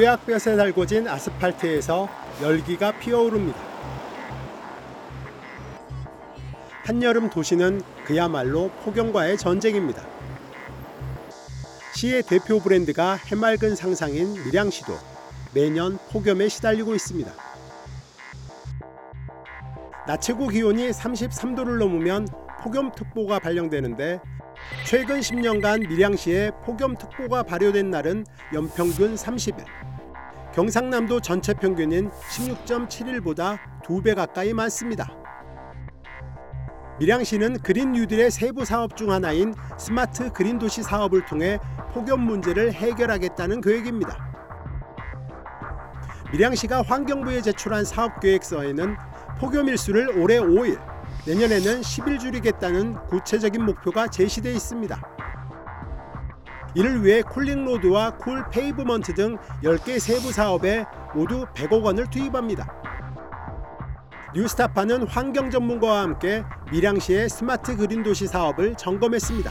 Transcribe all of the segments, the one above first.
뼈약볕에 달궈진 아스팔트에서 열기가 피어오릅니다. 한여름 도시는 그야말로 폭염과의 전쟁입니다. 시의 대표 브랜드가 해맑은 상상인 밀양시도 매년 폭염에 시달리고 있습니다. 낮 최고 기온이 33도를 넘으면 폭염특보가 발령되는데 최근 10년간 밀양시에 폭염특보가 발효된 날은 연평균 30일. 경상남도 전체 평균인 16.7일보다 2배 가까이 많습니다. 밀양시는 그린 뉴딜의 세부 사업 중 하나인 스마트 그린 도시 사업을 통해 폭염 문제를 해결하겠다는 계획입니다. 밀양시가 환경부에 제출한 사업 계획서에는 폭염 일수를 올해 5일, 내년에는 10일 줄이겠다는 구체적인 목표가 제시돼 있습니다. 이를 위해 cooling road와 cool pavement 등 10개 세부 사업에 모두 100억 원을 투입합니다. 뉴스타파는 환경 전문가와 함께 밀양시의 스마트 그린 도시 사업을 점검했습니다.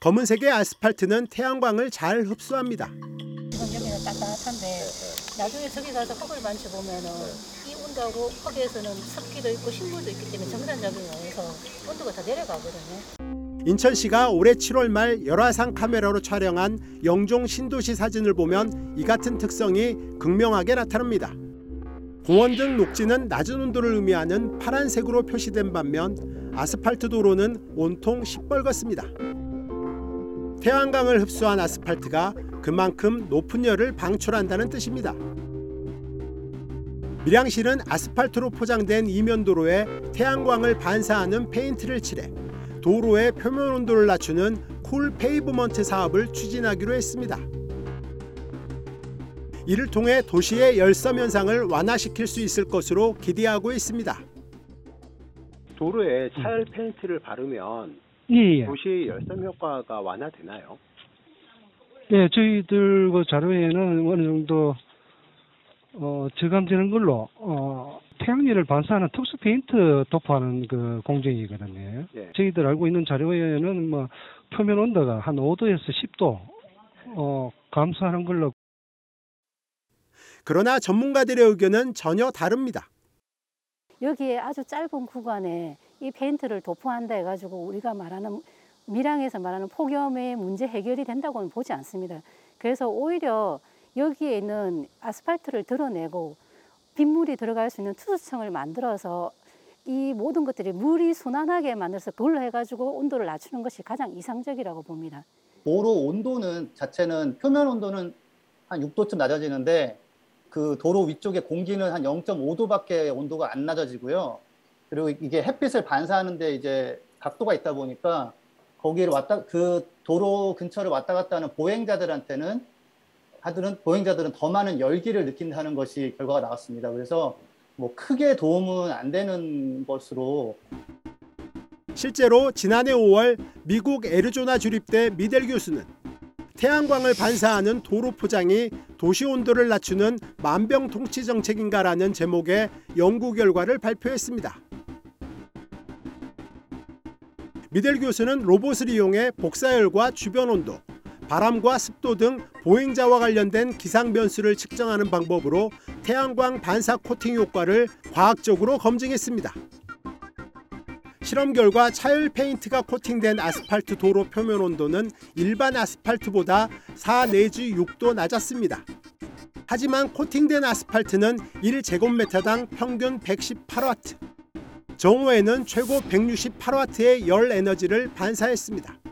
검은색의 아스팔트는 태양광을 잘 흡수합니다. 지금 여기는 따뜻한데 나중에 저기 가서 흙을 만져보면은 이 온도하고 흙에서는 습기도 있고 식물도 있기 때문에 정상적인 거에서 온도가 다 내려가거든요. 인천시가 올해 7월 말 열화상 카메라로 촬영한 영종 신도시 사진을 보면 이 같은 특성이 극명하게 나타납니다. 공원 등 녹지는 낮은 온도를 의미하는 파란색으로 표시된 반면 아스팔트 도로는 온통 시뻘겋습니다. 태양광을 흡수한 아스팔트가 그만큼 높은 열을 방출한다는 뜻입니다. 밀양시는 아스팔트로 포장된 이면도로에 태양광을 반사하는 페인트를 칠해 도로의 표면 온도를 낮추는 cool pavement 사업을 추진하기로 했습니다. 이를 통해 도시의 열섬 현상을 완화시킬 수 있을 것으로 기대하고 있습니다. 도로에 차열 페인트를 바르면 예, 예. 도시의 열섬 효과가 완화되나요? 예, 저희들 그 자료에는 어느 정도 어, 저감되는 걸로 어, 태양열을 반사하는 특수 페인트 도포하는 그 공정이거든요. 예. 저희들 알고 있는 자료에는 뭐 표면 온도가 한 5도에서 10도 어, 감소하는 걸로 그러나 전문가들의 의견은 전혀 다릅니다. 여기에 아주 짧은 구간에 이 페인트를 도포한다 해가지고 우리가 말하는 밀양에서 말하는 폭염의 문제 해결이 된다고는 보지 않습니다. 그래서 오히려 여기에 있는 아스팔트를 드러내고 빗물이 들어갈 수 있는 투수청을 만들어서 이 모든 것들이 물이 순환하게 만들어서 그걸로 해가지고 온도를 낮추는 것이 가장 이상적이라고 봅니다. 도로 온도는 자체는 표면 온도는 한 6도쯤 낮아지는데 그 도로 위쪽에 공기는 한 0.5도밖에 온도가 안 낮아지고요. 그리고 이게 햇빛을 반사하는데 이제 각도가 있다 보니까 거기를 왔다 그 도로 근처를 왔다 갔다 하는 보행자들한테는 하들은 보행자들은 더 많은 열기를 느낀다는 것이 결과가 나왔습니다. 그래서 뭐 크게 도움은 안 되는 것으로 실제로 지난해 5월 미국 애리조나 주립대 미델 교수는 태양광을 반사하는 도로 포장이 도시 온도를 낮추는 만병통치 정책인가라는 제목의 연구 결과를 발표했습니다. 미델 교수는 로봇을 이용해 복사열과 주변 온도, 바람과 습도 등 보행자와 관련된 기상 변수를 측정하는 방법으로 태양광 반사 코팅 효과를 과학적으로 검증했습니다. 실험 결과 차열 페인트가 코팅된 아스팔트 도로 표면 온도는 일반 아스팔트보다 4 내지 6도 낮았습니다. 하지만 코팅된 아스팔트는 1제곱미터당 평균 118와트, 정오에는 최고 168와트의 열 에너지를 반사했습니다.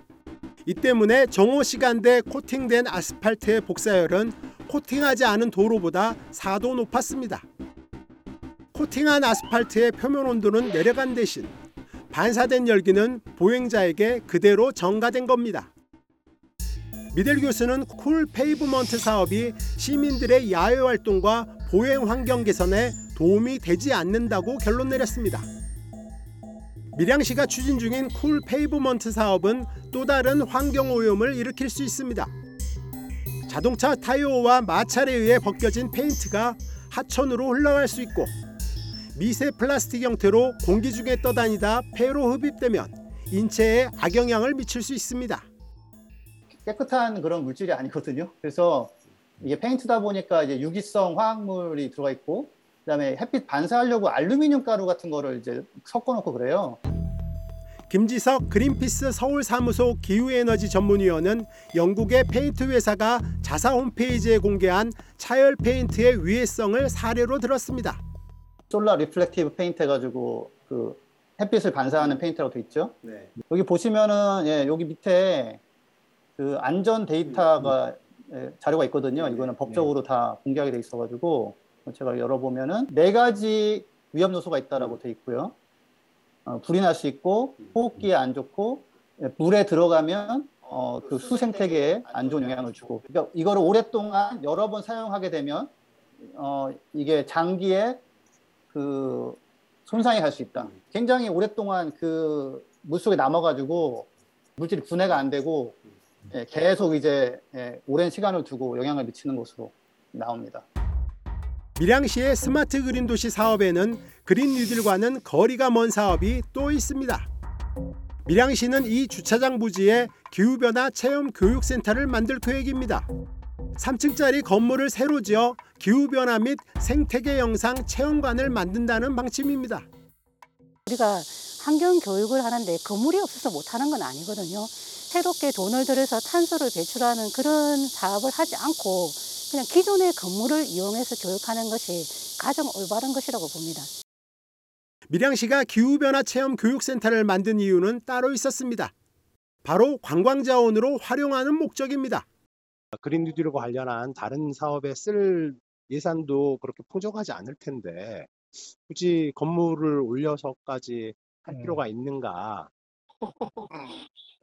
이 때문에 정오 시간대 코팅된 아스팔트의 복사열은 코팅하지 않은 도로보다 4도 높았습니다. 코팅한 아스팔트의 표면 온도는 내려간 대신 반사된 열기는 보행자에게 그대로 전가된 겁니다. 미델 교수는 cool pavement 사업이 시민들의 야외 활동과 보행 환경 개선에 도움이 되지 않는다고 결론 내렸습니다. 밀양시가 추진 중인 cool pavement 사업은 또 다른 환경 오염을 일으킬 수 있습니다. 자동차 타이어와 마찰에 의해 벗겨진 페인트가 하천으로 흘러갈 수 있고 미세 플라스틱 형태로 공기 중에 떠다니다 폐로 흡입되면 인체에 악영향을 미칠 수 있습니다. 깨끗한 그런 물질이 아니거든요. 그래서 이게 페인트다 보니까 이제 유기성 화학물이 들어가 있고 그다음에 햇빛 반사하려고 알루미늄 가루 같은 거를 이제 섞어놓고 그래요. 김지석 그린피스 서울 사무소 기후에너지 전문위원은 영국의 페인트 회사가 자사 홈페이지에 공개한 차열 페인트의 위해성을 사례로 들었습니다. solar reflective paint 해가지고 그 햇빛을 반사하는 페인트라고 돼 있죠. 여기 보시면은 예, 여기 밑에 그 안전 데이터가 예, 자료가 있거든요. 이거는 법적으로 다 공개하게 돼 있어가지고 제가 열어보면은 네 가지 위험 요소가 있다라고 돼 있고요. 어, 불이 날 수 있고 호흡기에 안 좋고 예, 물에 들어가면 어, 그 수생태계에 안 좋은 영향을 주고 그러니까 이거를 오랫동안 여러 번 사용하게 되면 어, 이게 장기에 그 손상이 갈 수 있다. 굉장히 오랫동안 그 물속에 남아가지고 물질이 분해가 안 되고 예, 계속 이제 예, 오랜 시간을 두고 영향을 미치는 것으로 나옵니다. 밀양시의 스마트 그린 도시 사업에는 그린 뉴딜과는 거리가 먼 사업이 또 있습니다. 밀양시는 이 주차장 부지에 기후변화 체험 교육센터를 만들 계획입니다. 3층짜리 건물을 새로 지어 기후변화 및 생태계 영상 체험관을 만든다는 방침입니다. 우리가 환경 교육을 하는데 건물이 없어서 못하는 건 아니거든요. 새롭게 돈을 들여서 탄소를 배출하는 그런 사업을 하지 않고 그냥 기존의 건물을 이용해서 교육하는 것이 가장 올바른 것이라고 봅니다. 밀양 시가 기후변화 체험 교육센터를 만든 이유는 따로 있었습니다. 바로 관광자원으로 활용하는 목적입니다. 그린 뉴딜과 관련한 다른 사업에 쓸 예산도 그렇게 풍족하지 않을 텐데 굳이 건물을 올려서까지 할 음. 필요가 있는가?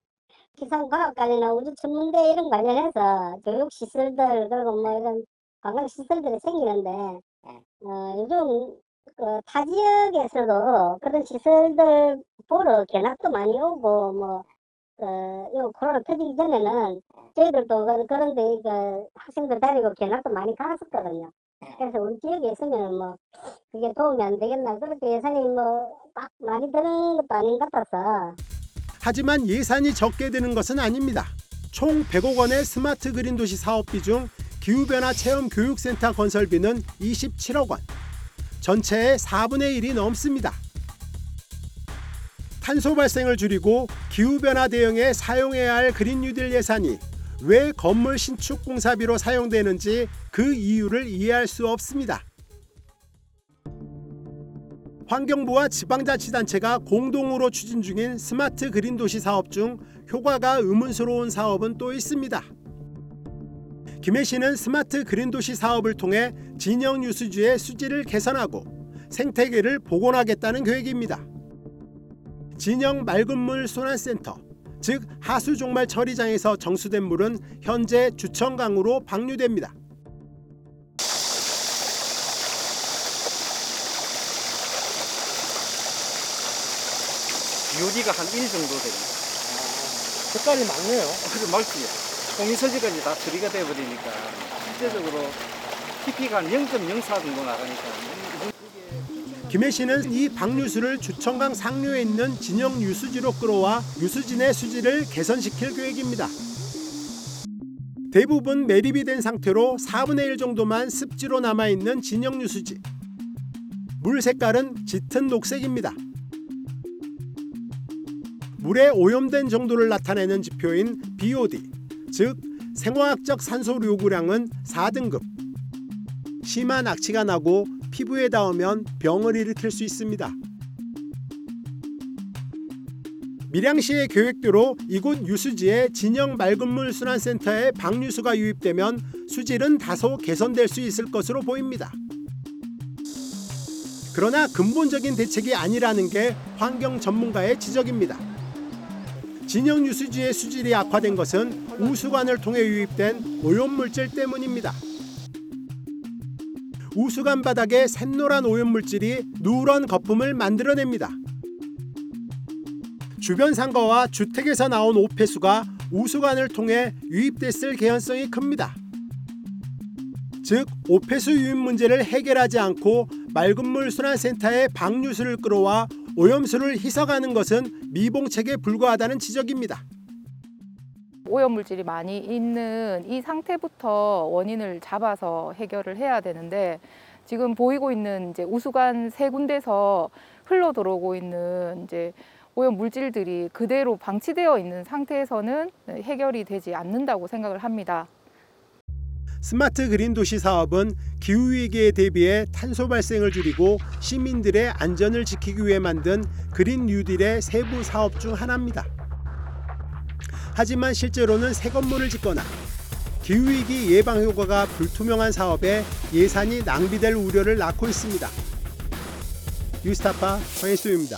기상과학관이나 우주 천문대 이런 관련해서 교육 시설들 그리고 뭐 이런 관광 시설들이 생기는데 어, 요즘 그 타 지역에서도 그런 시설들 보러 견학도 많이 오고 뭐 어, 요 코로나 터지기 전에는 저희들도 그- 그런데 그 학생들 데리고 견학도 많이 갔었거든요. 그래서 우리 지역에 있으면 뭐 그게 도움이 안 되겠나 그렇게 예산이 뭐 막 많이 드는 것도 아닌 것 같아서 하지만 예산이 적게 드는 것은 아닙니다. 총 100억 원의 스마트 그린 도시 사업비 중 기후변화 체험 교육센터 건설비는 27억 원. 전체의 4분의 1이 넘습니다. 탄소 발생을 줄이고 기후변화 대응에 사용해야 할 그린 뉴딜 예산이 왜 건물 신축 공사비로 사용되는지 그 이유를 이해할 수 없습니다. 환경부와 지방자치단체가 공동으로 추진 중인 스마트 그린 도시 사업 중 효과가 의문스러운 사업은 또 있습니다. 김해시는 스마트 그린 도시 사업을 통해 진영 유수지의 수질을 개선하고 생태계를 복원하겠다는 계획입니다. 진영 맑은 물 순환센터, 즉 하수 종말 처리장에서 정수된 물은 현재 주천강으로 방류됩니다. 유리가 한 1 정도 됩니다. 색깔이 많네요. 그래서 맑지. 공기서지까지 다 처리가 돼버리니까 실제적으로 TP가 한 0.04 정도 나가니까 김해시는 이 방류수를 주천강 상류에 있는 진영 유수지로 끌어와 유수진의 수질을 개선시킬 계획입니다. 대부분 매립이 된 상태로 4분의 1 정도만 습지로 남아있는 진영 유수지. 물 색깔은 짙은 녹색입니다. 물에 오염된 정도를 나타내는 지표인 BOD, 즉 생화학적 산소 요구량은 4등급. 심한 악취가 나고 피부에 닿으면 병을 일으킬 수 있습니다. 밀양시의 계획대로 이곳 유수지에 진영 맑은물 순환센터에 방류수가 유입되면 수질은 다소 개선될 수 있을 것으로 보입니다. 그러나 근본적인 대책이 아니라는 게 환경 전문가의 지적입니다. 진영 유수지의 수질이 악화된 것은 우수관을 통해 유입된 오염물질 때문입니다. 우수관 바닥에 샛노란 오염물질이 누런 거품을 만들어냅니다. 주변 상가와 주택에서 나온 오폐수가 우수관을 통해 유입됐을 개연성이 큽니다. 즉 오폐수 유입 문제를 해결하지 않고 맑은 물 순환센터에 방류수를 끌어와 오염수를 희석하는 것은 미봉책에 불과하다는 지적입니다. 오염 물질이 많이 있는 이 상태부터 원인을 잡아서 해결을 해야 되는데 지금 보이고 있는 이제 우수관 세 군데서 흘러 들어오고 있는 이제 오염 물질들이 그대로 방치되어 있는 상태에서는 해결이 되지 않는다고 생각을 합니다. 스마트 그린 도시 사업은 기후 위기에 대비해 탄소 발생을 줄이고 시민들의 안전을 지키기 위해 만든 그린 뉴딜의 세부 사업 중 하나입니다. 하지만 실제로는 새 건물을 짓거나 기후 위기 예방 효과가 불투명한 사업에 예산이 낭비될 우려를 낳고 있습니다. 뉴스타파 황혜수입니다.